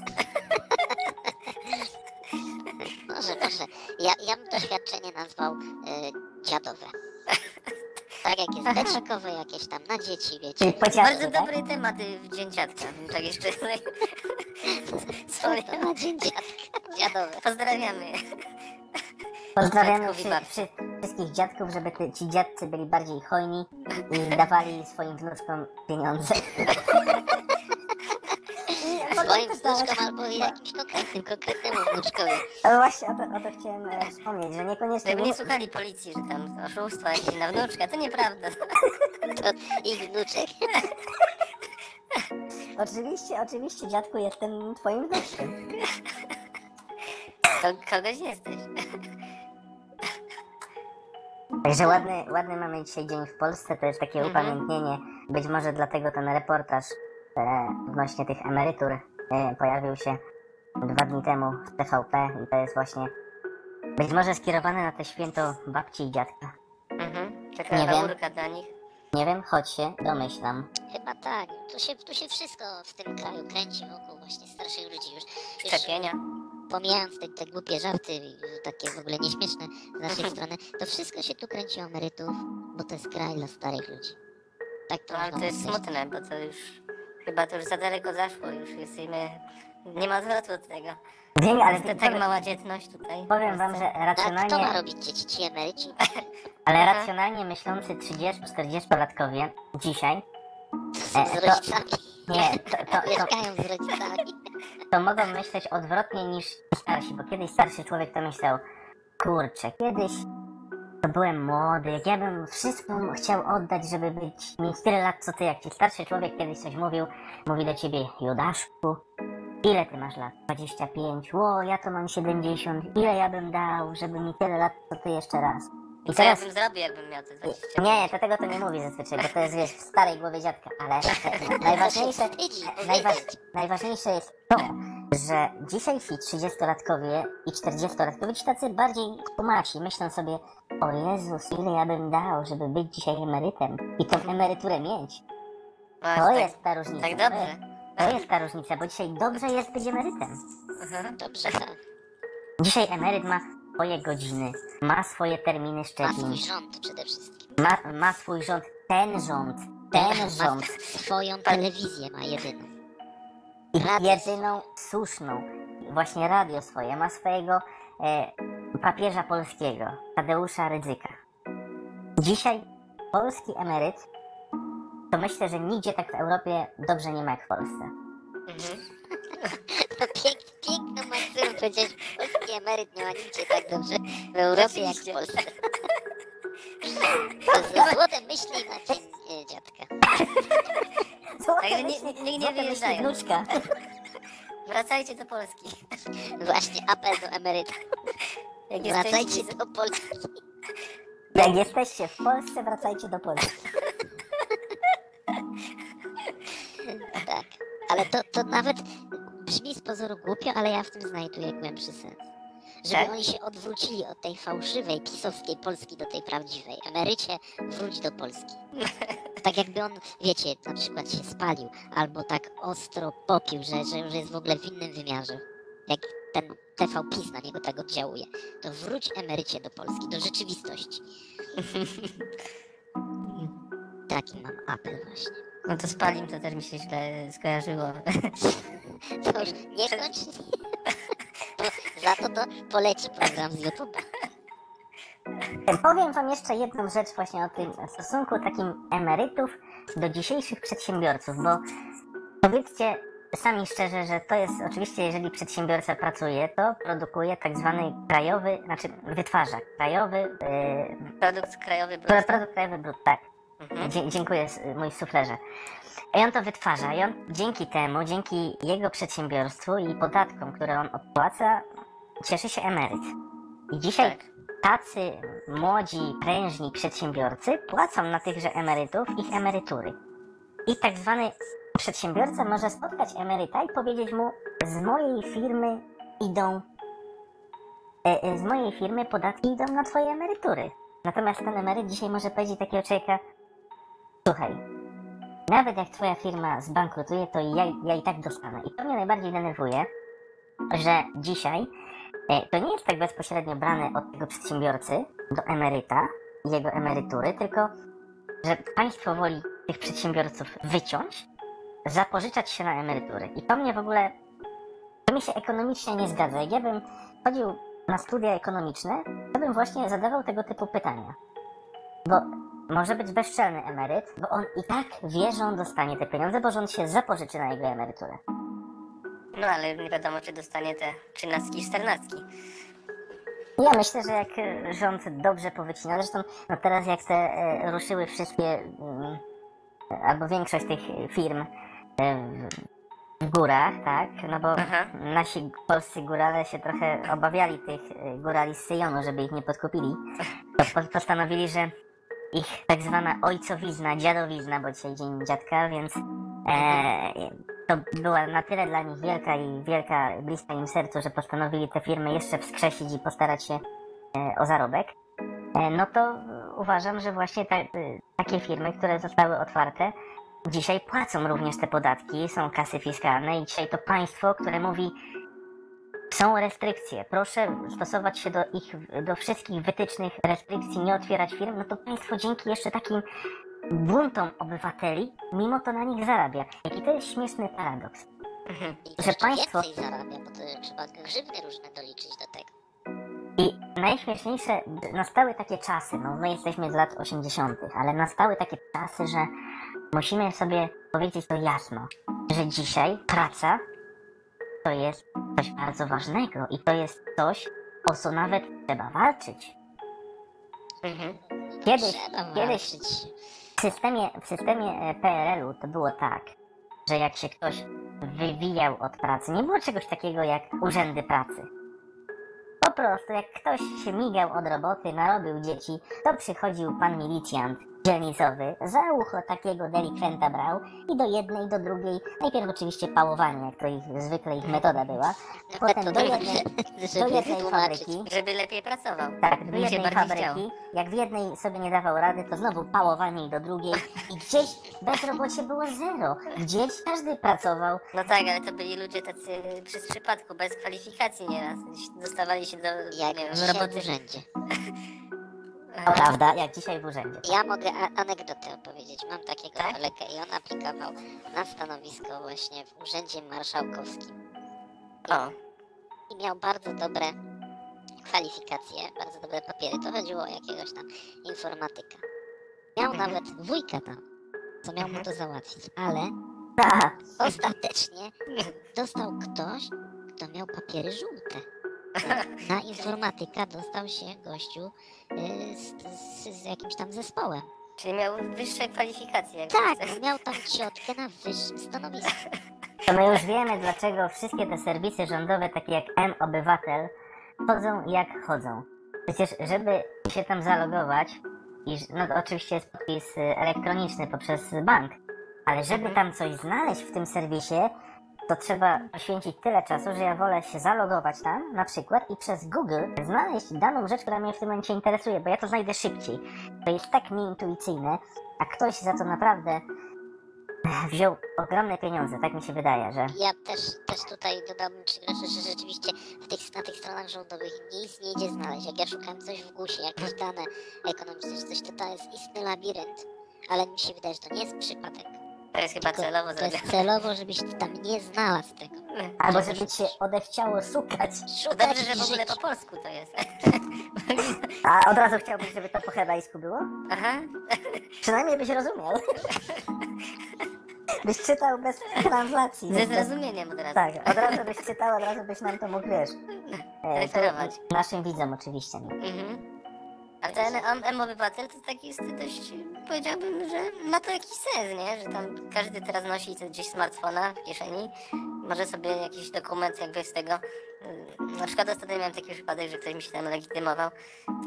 Może, może. Ja, ja bym to świadczenie nazwał y, dziadowe. Tak jak jest betrzakowe jakieś tam na dzieci, wiecie. Bardzo tak? dobry temat y, w Dzień Dziadka. bym Tak jeszcze tutaj To na dzień dziadka? Dziadowe. Pozdrawiamy. Pozdrawiamy Dziadków i wszy, babci. wszy, wszystkich dziadków, żeby ty, ci dziadcy byli bardziej hojni i dawali swoim wnuczkom pieniądze. I też dawać- wnuczkom albo jakimś konkretnym, konkretnemu wnuczkowi. Ale właśnie o to, o to chciałem e, wspomnieć, że niekoniecznie... Żeby nie słuchali policji, że tam oszustwo jakieś na wnuczka, to nieprawda. To ich wnuczek. Oczywiście, oczywiście, dziadku, jestem twoim wnuczkiem. To kogoś jesteś. Także ładny, ładny mamy dzisiaj dzień w Polsce, to jest takie Mhm. upamiętnienie. Być może dlatego ten reportaż e, odnośnie tych emerytur e, pojawił się dwa dni temu w TVP i to jest właśnie być może skierowane na te święto babci i dziadka. Mhm. Taka Nie wiem. dla nich. Nie wiem, choć się domyślam. Chyba tak. Tu się, tu się wszystko w tym kraju kręci wokół właśnie starszych ludzi już. już Szczepienia. pomijając te, te głupie żarty, takie w ogóle nieśmieszne z naszej strony, to wszystko się tu kręci o emerytów, bo to jest kraj dla starych ludzi. Tak to No, ale to jest powiedzieć. smutne, bo to już chyba to już za daleko zaszło, już jesteśmy. Nie ma zwrotu od tego. Wiem, ale to tak mała dzietność tutaj. powiem wam, że A kto ma racjonalnie, robić dzieci? Ci emeryci? ale racjonalnie myślący 30-40-latkowie dzisiaj Z E, to- rodzicami. nie, to, to, to, Mieszkają z rodzicami. to mogą myśleć odwrotnie niż starsi, bo kiedyś starszy człowiek to myślał, kurczę, kiedyś to byłem młody, jak ja bym wszystko chciał oddać, żeby być, mieć tyle lat co ty, jak ci starszy człowiek kiedyś coś mówił, mówi do ciebie, Judaszku, ile ty masz lat? 25, ło, ja to mam 70, ile ja bym dał, żeby mi tyle lat co ty jeszcze raz? I Co ja bym zrobił, jakbym miał te 20 nie, to tego to nie mówi zazwyczaj, bo to jest wiesz, w starej głowie dziadka, ale najważniejsze, najważ, najważniejsze jest to, że dzisiejsi 30-latkowie i 40-latkowie, ci tacy bardziej kumaci, myślą sobie, o Jezus, ile ja bym dał, żeby być dzisiaj emerytem i tą emeryturę mieć. No, To tak, jest ta różnica. tak dobrze. To jest ta różnica, bo dzisiaj dobrze jest być emerytem. Mhm. Dobrze, tak. Dzisiaj emeryt ma swoje godziny, ma swoje terminy Ma szczepień, swój rząd przede wszystkim. ma, ma swój rząd, ten rząd, ten rząd. Ma swoją telewizję ma jedyną. Radio jedyną słuszną, właśnie radio swoje, ma swojego e, papieża polskiego, Tadeusza Rydzyka. Dzisiaj polski emeryt, to myślę, że nigdzie tak w Europie dobrze nie ma jak w Polsce. Mhm. To pięk, piękną powiedziałeś, polski emeryt nie ma nigdzie tak dobrze w Europie jak w. Polsce. To ze złote myśli na dzień e, dziadka. Złote Także myśli- nie- nie złote myśli wyjeżdżają. wnuczka. Wracajcie do Polski. Właśnie apel do emeryta. Jak Wracajcie jesteście, do Polski. Jak jesteście w Polsce, wracajcie do Polski. Tak. Ale to, to nawet brzmi z pozoru głupio, ale ja w tym znajduję głębszy sens. Żeby Tak? oni się odwrócili od tej fałszywej, pisowskiej Polski do tej prawdziwej. Emerycie, wróć do Polski. Tak jakby on, wiecie, na przykład się spalił, albo tak ostro popił, że, że już jest w ogóle w innym wymiarze. Jak ten TV PiS na niego tak oddziałuje. To wróć emerycie do Polski, do rzeczywistości. Taki mam apel właśnie. No to spalim, to też mi się źle skojarzyło. To już nie kończ. Za to to poleci program z YouTube'a. Powiem wam jeszcze jedną rzecz właśnie o tym stosunku takim emerytów do dzisiejszych przedsiębiorców, bo powiedzcie sami szczerze, że to jest oczywiście, jeżeli przedsiębiorca pracuje, to produkuje tak zwany krajowy, znaczy wytwarza krajowy, yy, Produkt krajowy pro- brutto. produkt krajowy tak. Mhm. Dzie- dziękuję, mój suflerze. I on to wytwarza i on dzięki temu, dzięki jego przedsiębiorstwu i podatkom, które on opłaca, cieszy się emeryt. I dzisiaj Tak. tacy młodzi, prężni przedsiębiorcy płacą na tychże emerytów ich emerytury. I tak zwany przedsiębiorca może spotkać emeryta i powiedzieć mu, z mojej firmy idą, e, e, z mojej firmy podatki idą na twoje emerytury. Natomiast ten emeryt dzisiaj może powiedzieć takiego człowieka, słuchaj, nawet jak twoja firma zbankrutuje, to ja, ja i tak dostanę. I to mnie najbardziej denerwuje, że dzisiaj E, To nie jest tak bezpośrednio brane od tego przedsiębiorcy do emeryta jego emerytury, tylko że państwo woli tych przedsiębiorców wyciąć, zapożyczać się na emerytury. I to mnie w ogóle, to mi się ekonomicznie nie zgadza. Jak ja bym chodził na studia ekonomiczne, to bym właśnie zadawał tego typu pytania. Bo może być bezczelny emeryt, bo on i tak wie, że on dostanie te pieniądze, bo on się zapożyczy na jego emeryturę. No ale nie wiadomo, czy dostanie te trzynastki i czternastki. Ja myślę, że jak e, rząd dobrze powycina, zresztą no teraz jak te e, ruszyły wszystkie, mm, albo większość tych firm e, w, górach, tak, no bo Aha. nasi polscy górale się trochę obawiali tych e, górali z Syjonu, żeby ich nie podkupili, to po, postanowili, że ich tak zwana ojcowizna, dziadowizna, bo dzisiaj dzień dziadka, więc e, to była na tyle dla nich wielka i wielka, bliska im sercu, że postanowili te firmy jeszcze wskrzesić i postarać się e, o zarobek. E, no to uważam, że właśnie ta, e, takie firmy, które zostały otwarte, dzisiaj płacą również te podatki, są kasy fiskalne i dzisiaj to państwo, które mówi są restrykcje, proszę stosować się do ich, do wszystkich wytycznych restrykcji, nie otwierać firm, no to państwo dzięki jeszcze takim buntom obywateli, mimo to na nich zarabia. Jaki to jest śmieszny paradoks. Mhm. I Że państwo- więcej zarabia, bo to trzeba grzywny różne doliczyć do tego. I najśmieszniejsze, nastały takie czasy, no my jesteśmy z lat 80., ale nastały takie czasy, że musimy sobie powiedzieć to jasno, że dzisiaj praca to jest coś bardzo ważnego i to jest coś, o co nawet trzeba walczyć. Mhm. Kiedyś- trzeba kiedyś- walczyć. W systemie, w systemie e, PRL-u to było tak, że jak się ktoś wywijał od pracy, nie było czegoś takiego jak urzędy pracy. Po prostu jak ktoś się migał od roboty, narobił dzieci, to przychodził pan milicjant dzielnicowy, za ucho takiego delikwenta brał i do jednej, i do drugiej, najpierw oczywiście pałowanie, jak to ich, zwykle ich metoda była, potem do jednej, do jednej fabryki, Żeby lepiej pracował. tak, do jednej fabryki. Jak w jednej sobie nie dawał rady, to znowu pałowanie i do drugiej. I gdzieś bezrobocie było zero. Gdzieś każdy pracował. No tak, ale to byli ludzie tacy przez przypadku, bez kwalifikacji nieraz. Dostawali się do Jak nie wiem, w roboty. urzędzie. To prawda, jak dzisiaj w urzędzie. Ja mogę anegdotę opowiedzieć. Mam takiego Tak? kolegę i on aplikował na stanowisko właśnie w Urzędzie Marszałkowskim. O, I miał bardzo dobre kwalifikacje, bardzo dobre papiery. To chodziło o jakiegoś tam informatyka. Miał Mhm. nawet wujka tam, co miał mu to załatwić. Ale ostatecznie dostał ktoś, kto miał papiery żółte. Na informatyka dostał się gościu y, z, z, z jakimś tam zespołem. czyli miał wyższe kwalifikacje. jak Tak, chcesz. miał tam ciotkę na wyższym stanowisku. to my już wiemy, dlaczego wszystkie te serwisy rządowe, takie jak M-Obywatel, chodzą jak chodzą. Przecież, żeby się tam zalogować, i, no to oczywiście jest podpis y, elektroniczny poprzez bank, ale żeby tam coś znaleźć w tym serwisie, to trzeba poświęcić tyle czasu, że ja wolę się zalogować tam, na przykład, i przez Google znaleźć daną rzecz, która mnie w tym momencie interesuje, bo ja to znajdę szybciej. To jest tak nieintuicyjne, a ktoś za to naprawdę wziął ogromne pieniądze, tak mi się wydaje, że... Ja też, też tutaj dodałbym że rzeczywiście tych, na tych stronach rządowych nic nie idzie znaleźć. Jak ja szukałem coś w GUS-ie, jakieś dane ekonomiczne czy coś, to to jest istny labirynt. Ale mi się wydaje, że to nie jest przypadek. To jest chyba celowo To jest celowo, żebyś tam nie znalazł tego. Albo żeby ci się odechciało szukać. Szukać dobrze, że w ogóle po polsku to jest. A od razu chciałbyś, żeby to po hebrajsku było? Aha. Przynajmniej byś rozumiał. byś czytał bez translacji. Ze zrozumieniem od razu. Tak, od razu byś czytał, od razu byś nam to mógł, wiesz. E, Referować. to naszym widzom oczywiście, nie? Mhm. A ten M- M-Obywatel to taki jest dość, powiedziałbym, że ma to jakiś sens, nie? Że tam każdy teraz nosi gdzieś smartfona w kieszeni, może sobie jakiś dokument jakby z tego... y, Na przykład ostatnio miałem taki przypadek, że ktoś mi się tam legitymował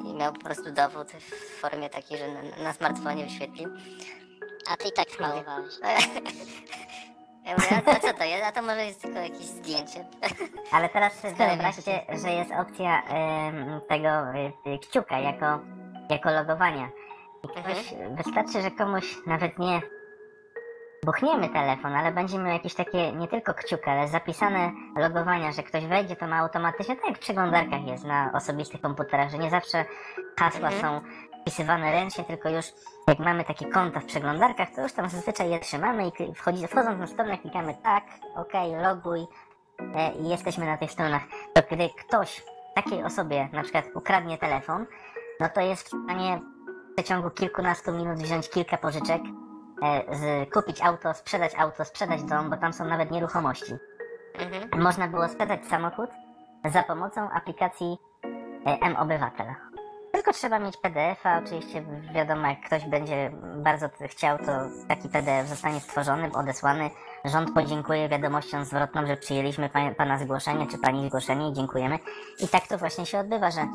i miał po prostu dowód w formie takiej, że na, na smartfonie wyświetlił. A ty i tak spałowałeś. Ja mówię, a, a co to jest? A to może jest tylko jakieś zdjęcie. Ale teraz wyobraźcie, że jest opcja tego y, y, kciuka jako, jako logowania. I ktoś, wystarczy, że komuś nawet nie buchniemy telefon, ale będzie miał jakieś takie nie tylko kciuka, ale zapisane logowania, że ktoś wejdzie, to ma automatycznie, tak jak w przeglądarkach jest na osobistych komputerach, że nie zawsze hasła Mhm. są wpisywane ręcznie, tylko już jak mamy takie konta w przeglądarkach, to już tam zazwyczaj je trzymamy i wchodzi, wchodząc na stronę klikamy tak, ok, loguj e, i jesteśmy na tych stronach. To kiedy ktoś takiej osobie na przykład ukradnie telefon, no to jest w stanie w przeciągu kilkunastu minut wziąć kilka pożyczek, e, z, kupić auto, sprzedać auto, sprzedać dom, bo tam są nawet nieruchomości. Mhm. Można było sprzedać samochód za pomocą aplikacji e, M-Obywatel. Tylko trzeba mieć PDF-a, oczywiście wiadomo, jak ktoś będzie bardzo chciał, to taki PDF zostanie stworzony, odesłany. Rząd podziękuje wiadomością zwrotną, że przyjęliśmy pa, Pana zgłoszenie, czy Pani zgłoszenie i dziękujemy. I tak to właśnie się odbywa, że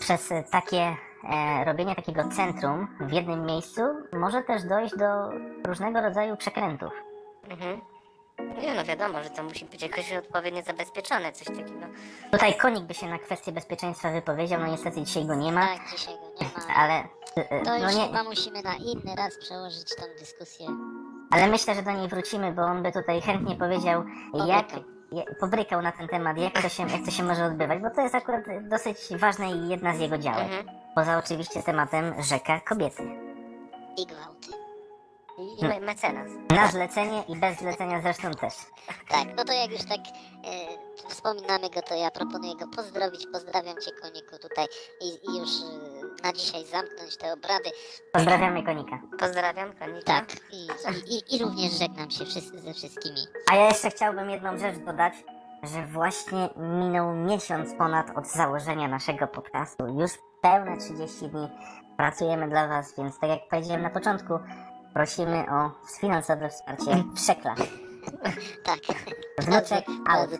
przez takie e, robienie takiego centrum w jednym miejscu może też dojść do różnego rodzaju przekrętów. Mhm. Nie no wiadomo, że to musi być jakoś odpowiednio zabezpieczone, coś takiego. Tutaj konik by się na kwestię bezpieczeństwa wypowiedział, no niestety dzisiaj go nie ma, Tak, dzisiaj go nie ma. ale e, To no już nie, chyba musimy na inny raz przełożyć tą dyskusję. ale myślę, że do niej wrócimy, bo on by tutaj chętnie powiedział, jak Pobrykał. je- pobrykał na ten temat, jak to, się, jak to się może odbywać, bo to jest akurat dosyć ważne i jedna z jego działek. Mhm. Poza oczywiście tematem rzeka kobiety. I gwałty. I, i me- mecenas. Na zlecenie i bez zlecenia zresztą też. Tak, no to jak już tak e, wspominamy go, to ja proponuję go pozdrowić. Pozdrawiam Cię, Koniku, tutaj i, i już e, na dzisiaj zamknąć te obrady. Pozdrawiamy konika. Pozdrawiam, konika. Tak, i, i, i, i również żegnam się wszyscy ze wszystkimi. A ja jeszcze chciałbym jedną rzecz dodać, że właśnie minął miesiąc ponad od założenia naszego podcastu. Już pełne 30 dni pracujemy dla Was, więc tak jak powiedziałem na początku, prosimy o finansowe wsparcie przekla. Tak. Wnuczek out. bardzo